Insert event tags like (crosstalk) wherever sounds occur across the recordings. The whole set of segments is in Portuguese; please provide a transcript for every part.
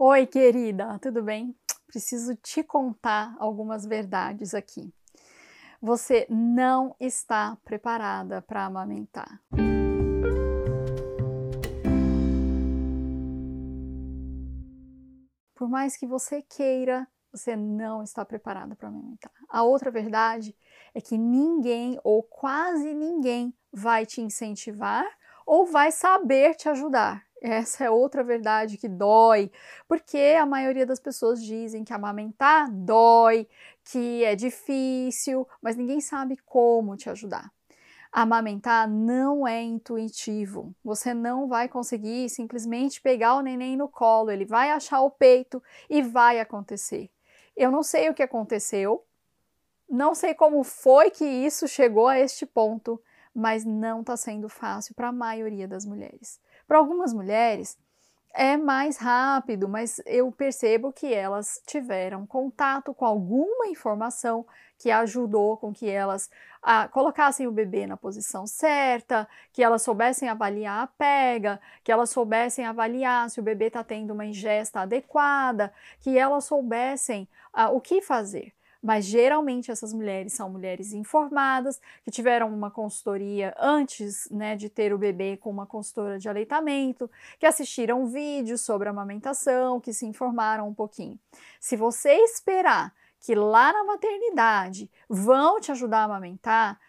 Oi, querida, tudo bem? Preciso te contar algumas verdades aqui. Você não está preparada para amamentar. Por mais que você queira, você não está preparada para amamentar. A outra verdade é que ninguém ou quase ninguém vai te incentivar ou vai saber te ajudar. Essa é outra verdade que dói, porque a maioria das pessoas dizem que amamentar dói, que é difícil, mas ninguém sabe como te ajudar. Amamentar não é intuitivo. Você não vai conseguir simplesmente pegar o neném no colo, ele vai achar o peito e vai acontecer. Eu não sei o que aconteceu, não sei como foi que isso chegou a este ponto, mas não está sendo fácil para a maioria das mulheres. Para algumas mulheres é mais rápido, mas eu percebo que elas tiveram contato com alguma informação que ajudou com que elas ah, colocassem o bebê na posição certa, que elas soubessem avaliar a pega, que elas soubessem avaliar se o bebê está tendo uma ingesta adequada, que elas soubessem ah, o que fazer mas geralmente essas mulheres são mulheres informadas, que tiveram uma consultoria antes né, de ter o bebê com uma consultora de aleitamento, que assistiram vídeos sobre amamentação, que se informaram um pouquinho. Se você esperar que lá na maternidade vão te ajudar a amamentar,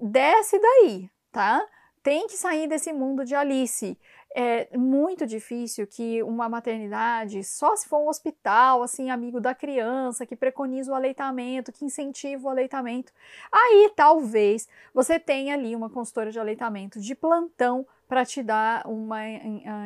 desce daí, tá? Tem que sair desse mundo de Alice é muito difícil que uma maternidade, só se for um hospital, assim, amigo da criança, que preconiza o aleitamento, que incentiva o aleitamento, aí talvez você tenha ali uma consultora de aleitamento de plantão para te dar uma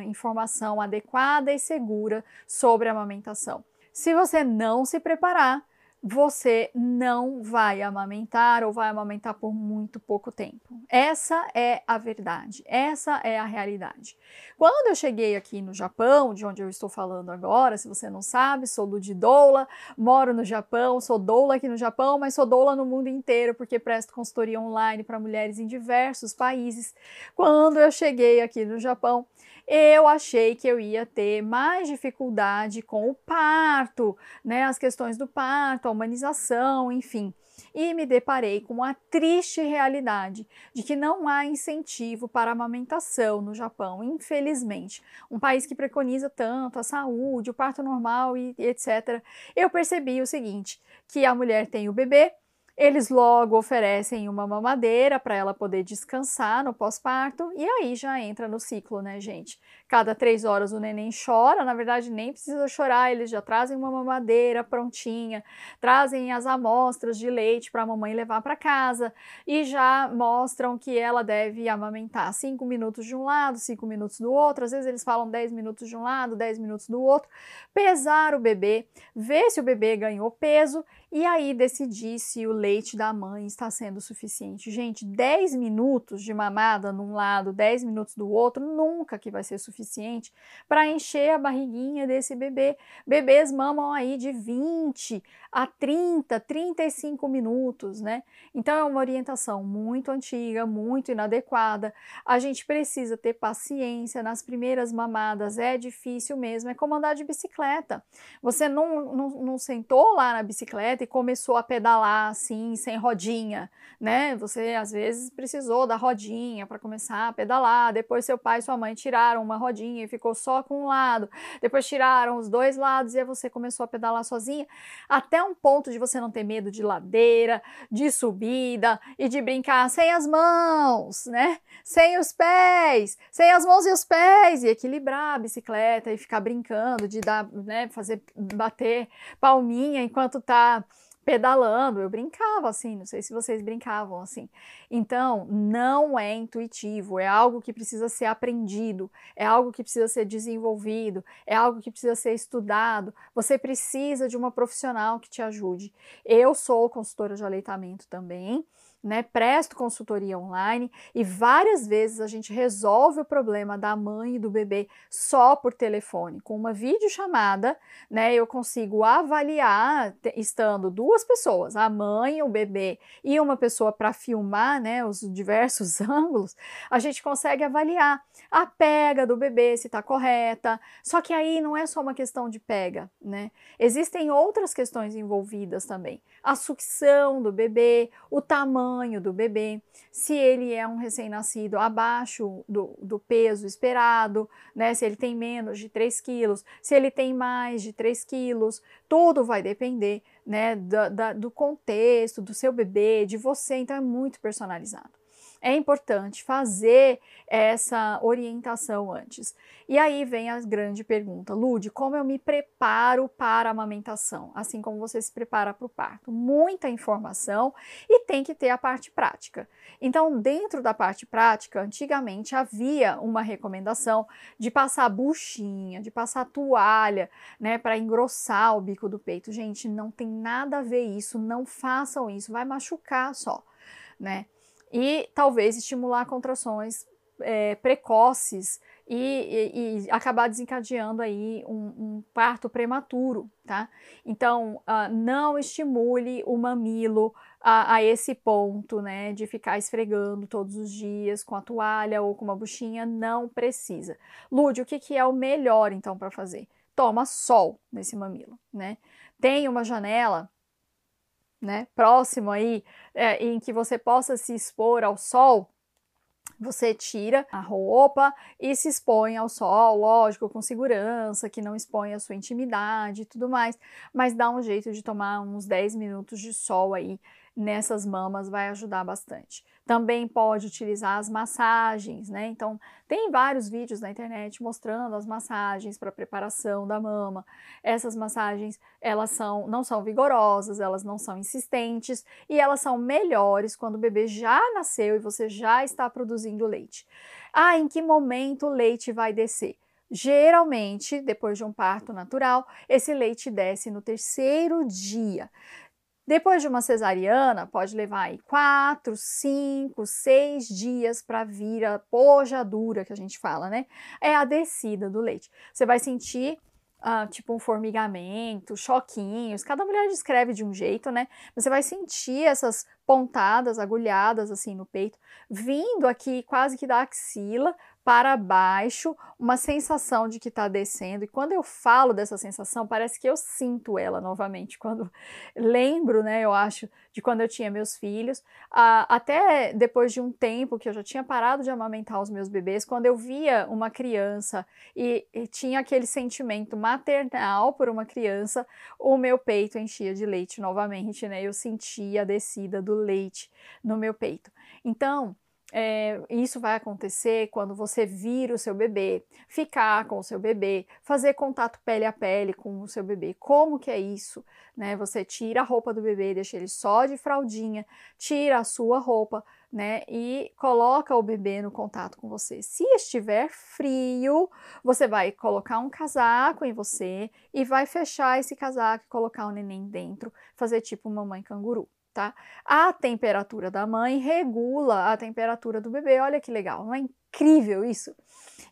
informação adequada e segura sobre a amamentação. Se você não se preparar, você não vai amamentar ou vai amamentar por muito pouco tempo. Essa é a verdade, essa é a realidade. Quando eu cheguei aqui no Japão, de onde eu estou falando agora, se você não sabe, sou do de doula, moro no Japão, sou doula aqui no Japão, mas sou doula no mundo inteiro porque presto consultoria online para mulheres em diversos países. Quando eu cheguei aqui no Japão, eu achei que eu ia ter mais dificuldade com o parto, né, as questões do parto, humanização, enfim. E me deparei com a triste realidade de que não há incentivo para a amamentação no Japão, infelizmente. Um país que preconiza tanto a saúde, o parto normal e etc. Eu percebi o seguinte: que a mulher tem o bebê, eles logo oferecem uma mamadeira para ela poder descansar no pós-parto e aí já entra no ciclo, né, gente? Cada três horas o neném chora, na verdade nem precisa chorar, eles já trazem uma mamadeira prontinha, trazem as amostras de leite para a mamãe levar para casa e já mostram que ela deve amamentar cinco minutos de um lado, cinco minutos do outro, às vezes eles falam dez minutos de um lado, dez minutos do outro, pesar o bebê, ver se o bebê ganhou peso e aí decidir se o leite da mãe está sendo suficiente. Gente, 10 minutos de mamada num lado, 10 minutos do outro, nunca que vai ser suficiente para encher a barriguinha desse bebê. Bebês mamam aí de 20 a 30, 35 minutos, né? Então é uma orientação muito antiga, muito inadequada. A gente precisa ter paciência nas primeiras mamadas, é difícil mesmo, é como andar de bicicleta. Você não, não, não sentou lá na bicicleta e começou a pedalar assim, sem rodinha, né? Você às vezes precisou da rodinha para começar a pedalar, depois seu pai e sua mãe tiraram uma rodinha e ficou só com um lado, depois tiraram os dois lados e aí você começou a pedalar sozinha, até um ponto de você não ter medo de ladeira, de subida e de brincar sem as mãos, né? Sem os pés, sem as mãos e os pés e equilibrar a bicicleta e ficar brincando de dar, né, fazer bater palminha enquanto tá pedalando, eu brincava assim, não sei se vocês brincavam assim. Então, não é intuitivo, é algo que precisa ser aprendido, é algo que precisa ser desenvolvido, é algo que precisa ser estudado. Você precisa de uma profissional que te ajude. Eu sou consultora de aleitamento também. Né? Presto consultoria online e várias vezes a gente resolve o problema da mãe e do bebê só por telefone. Com uma videochamada, né? Eu consigo avaliar, estando duas pessoas, a mãe, o bebê e uma pessoa para filmar, né? Os diversos (laughs) ângulos, a gente consegue avaliar a pega do bebê, se está correta. Só que aí não é só uma questão de pega, né? Existem outras questões envolvidas também. A sucção do bebê, o tamanho do bebê, se ele é um recém-nascido abaixo do, do, peso esperado, né? Se ele tem menos de 3 quilos, se ele tem mais de 3 quilos, tudo vai depender, né? Da, da, do contexto, do seu bebê, de você, então é muito personalizado é importante fazer essa orientação antes. E aí vem a grande pergunta, Lude, como eu me preparo para a amamentação? Assim como você se prepara para o parto. Muita informação e tem que ter a parte prática. Então, dentro da parte prática, antigamente havia uma recomendação de passar buchinha, de passar toalha, né, para engrossar o bico do peito. Gente, não tem nada a ver isso, não façam isso, vai machucar só, né? E talvez estimular contrações é, precoces e, e, e, acabar desencadeando aí um, um parto prematuro, tá? Então, uh, não estimule o mamilo a, a, esse ponto, né, de ficar esfregando todos os dias com a toalha ou com uma buchinha, não precisa. Lude, o que, que é o melhor, então, para fazer? Toma sol nesse mamilo, né? Tem uma janela né, próximo aí, é, em que você possa se expor ao sol, você tira a roupa e se expõe ao sol, lógico, com segurança, que não expõe a sua intimidade e tudo mais, mas dá um jeito de tomar uns 10 minutos de sol aí nessas mamas vai ajudar bastante. Também pode utilizar as massagens, né? Então, tem vários vídeos na internet mostrando as massagens para preparação da mama. Essas massagens, elas são não são vigorosas, elas não são insistentes e elas são melhores quando o bebê já nasceu e você já está produzindo leite. Ah, em que momento o leite vai descer? Geralmente, depois de um parto natural, esse leite desce no terceiro dia. Depois de uma cesariana, pode levar aí quatro, cinco, seis dias para vir a pojadura que a gente fala, né? É a descida do leite. Você vai sentir uh, tipo um formigamento, choquinhos. Cada mulher descreve de um jeito, né? Você vai sentir essas pontadas, agulhadas assim no peito, vindo aqui quase que da axila para baixo, uma sensação de que está descendo. E quando eu falo dessa sensação, parece que eu sinto ela novamente. (laughs) Quando lembro, né, eu acho, de quando eu tinha meus filhos, até depois de um tempo que eu já tinha parado de amamentar os meus bebês, quando eu via uma criança e, e tinha aquele sentimento maternal por uma criança, o meu peito enchia de leite novamente, né? Eu sentia a descida do leite no meu peito. Então, é, isso vai acontecer quando você vir o seu bebê, ficar com o seu bebê, fazer contato pele a pele com o seu bebê. Como que é isso? Né? Você tira a roupa do bebê, deixa ele só de fraldinha, tira a sua roupa, né? E coloca o bebê no contato com você. Se estiver frio, você vai colocar um casaco em você e vai fechar esse casaco e colocar o neném dentro, fazer tipo mamãe canguru tá? A temperatura da mãe regula a temperatura do bebê. Olha que legal, não é incrível isso?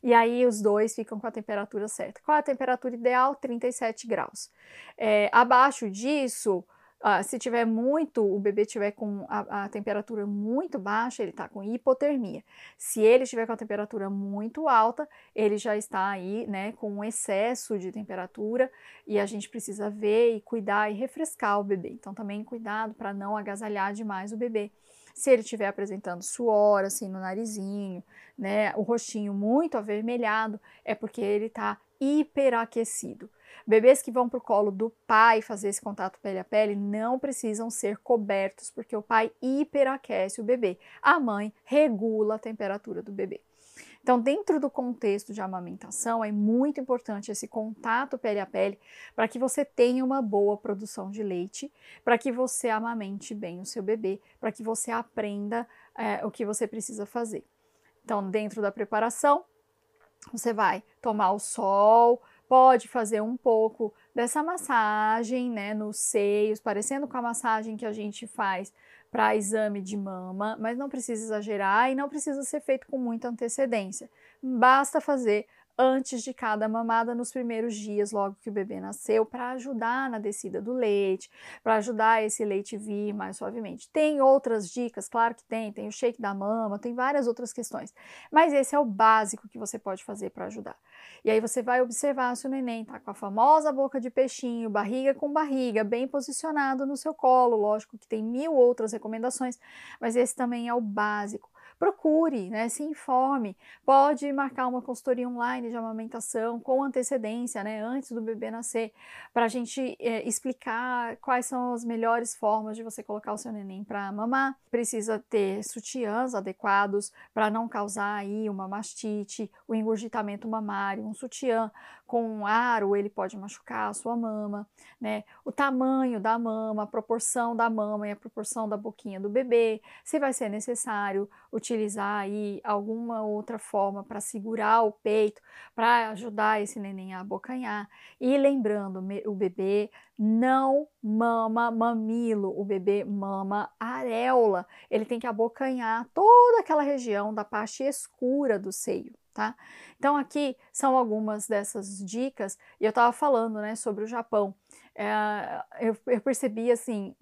E aí os dois ficam com a temperatura certa. Qual é a temperatura ideal? 37 graus. É, abaixo disso, Uh, se tiver muito, o bebê tiver com a, a temperatura muito baixa, ele está com hipotermia. Se ele estiver com a temperatura muito alta, ele já está aí, né, com um excesso de temperatura e a gente precisa ver e cuidar e refrescar o bebê. Então, também cuidado para não agasalhar demais o bebê. Se ele estiver apresentando suor, assim, no narizinho, né, o rostinho muito avermelhado, é porque ele está hiperaquecido. Bebês que vão para o colo do pai fazer esse contato pele a pele não precisam ser cobertos, porque o pai hiperaquece o bebê. A mãe regula a temperatura do bebê. Então, dentro do contexto de amamentação, é muito importante esse contato pele a pele para que você tenha uma boa produção de leite, para que você amamente bem o seu bebê, para que você aprenda é, o que você precisa fazer. Então, dentro da preparação, você vai tomar o sol, pode fazer um pouco dessa massagem, né, nos seios, parecendo com a massagem que a gente faz para exame de mama, mas não precisa exagerar e não precisa ser feito com muita antecedência. Basta fazer antes de cada mamada nos primeiros dias, logo que o bebê nasceu, para ajudar na descida do leite, para ajudar esse leite vir mais suavemente. Tem outras dicas, claro que tem, tem o shake da mama, tem várias outras questões, mas esse é o básico que você pode fazer para ajudar. E aí você vai observar se o neném tá com a famosa boca de peixinho, barriga com barriga, bem posicionado no seu colo, lógico que tem mil outras recomendações, mas esse também é o básico procure, né, se informe. Pode marcar uma consultoria online de amamentação com antecedência, né, antes do bebê nascer, para a gente é, explicar quais são as melhores formas de você colocar o seu neném para mamar. Precisa ter sutiãs adequados para não causar aí uma mastite, o engurgitamento mamário. Um sutiã com um aro ele pode machucar a sua mama, né? O tamanho da mama, a proporção da mama e a proporção da boquinha do bebê, se vai ser necessário utilizar aí alguma outra forma para segurar o peito, para ajudar esse neném a abocanhar. E lembrando, o bebê não mama mamilo, o bebê mama areola. Ele tem que abocanhar toda aquela região da parte escura do seio tá? Então aqui são algumas dessas dicas, e eu estava falando, né, sobre o Japão. É, eu, eu percebi, assim,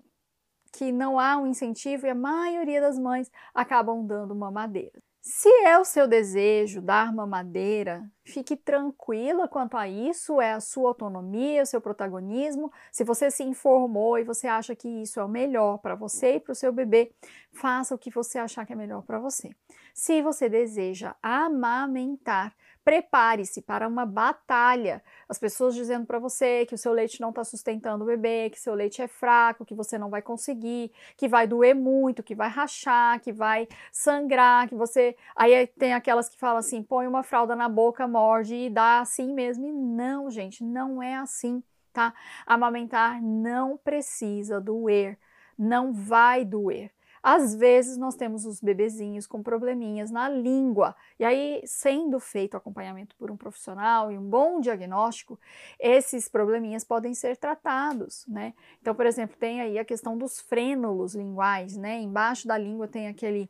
que não há um incentivo e a maioria das mães acabam dando mamadeira. Se é o seu desejo dar mamadeira, fique tranquila quanto a isso, é a sua autonomia, o seu protagonismo. Se você se informou e você acha que isso é o melhor para você e para o seu bebê, faça o que você achar que é melhor para você. Se você deseja amamentar, prepare-se para uma batalha. As pessoas dizendo para você que o seu leite não está sustentando o bebê, que seu leite é fraco, que você não vai conseguir, que vai doer muito, que vai rachar, que vai sangrar, que você. Aí tem aquelas que falam assim: põe uma fralda na boca, morde e dá assim mesmo. E não, gente, não é assim, tá? Amamentar não precisa doer, não vai doer. Às vezes nós temos os bebezinhos com probleminhas na língua, e aí, sendo feito acompanhamento por um profissional e um bom diagnóstico, esses probleminhas podem ser tratados, né? Então, por exemplo, tem aí a questão dos frênulos linguais, né? Embaixo da língua tem aquele,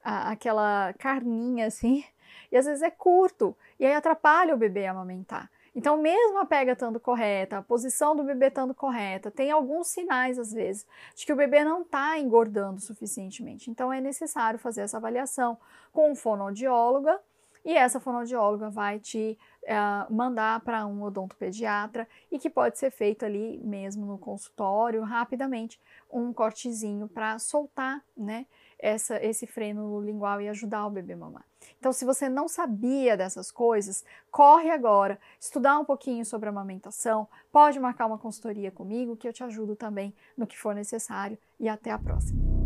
a, aquela carninha assim, e às vezes é curto, e aí atrapalha o bebê a amamentar. Então, mesmo a pega estando correta, a posição do bebê estando correta, tem alguns sinais, às vezes, de que o bebê não está engordando suficientemente. Então, é necessário fazer essa avaliação com um fonoaudióloga e essa fonoaudióloga vai te uh, mandar para um odontopediatra e que pode ser feito ali mesmo no consultório, rapidamente, um cortezinho para soltar, né? Essa, esse freno lingual e ajudar o bebê a mamar. Então, se você não sabia dessas coisas, corre agora, estudar um pouquinho sobre a amamentação, pode marcar uma consultoria comigo que eu te ajudo também no que for necessário e até a próxima.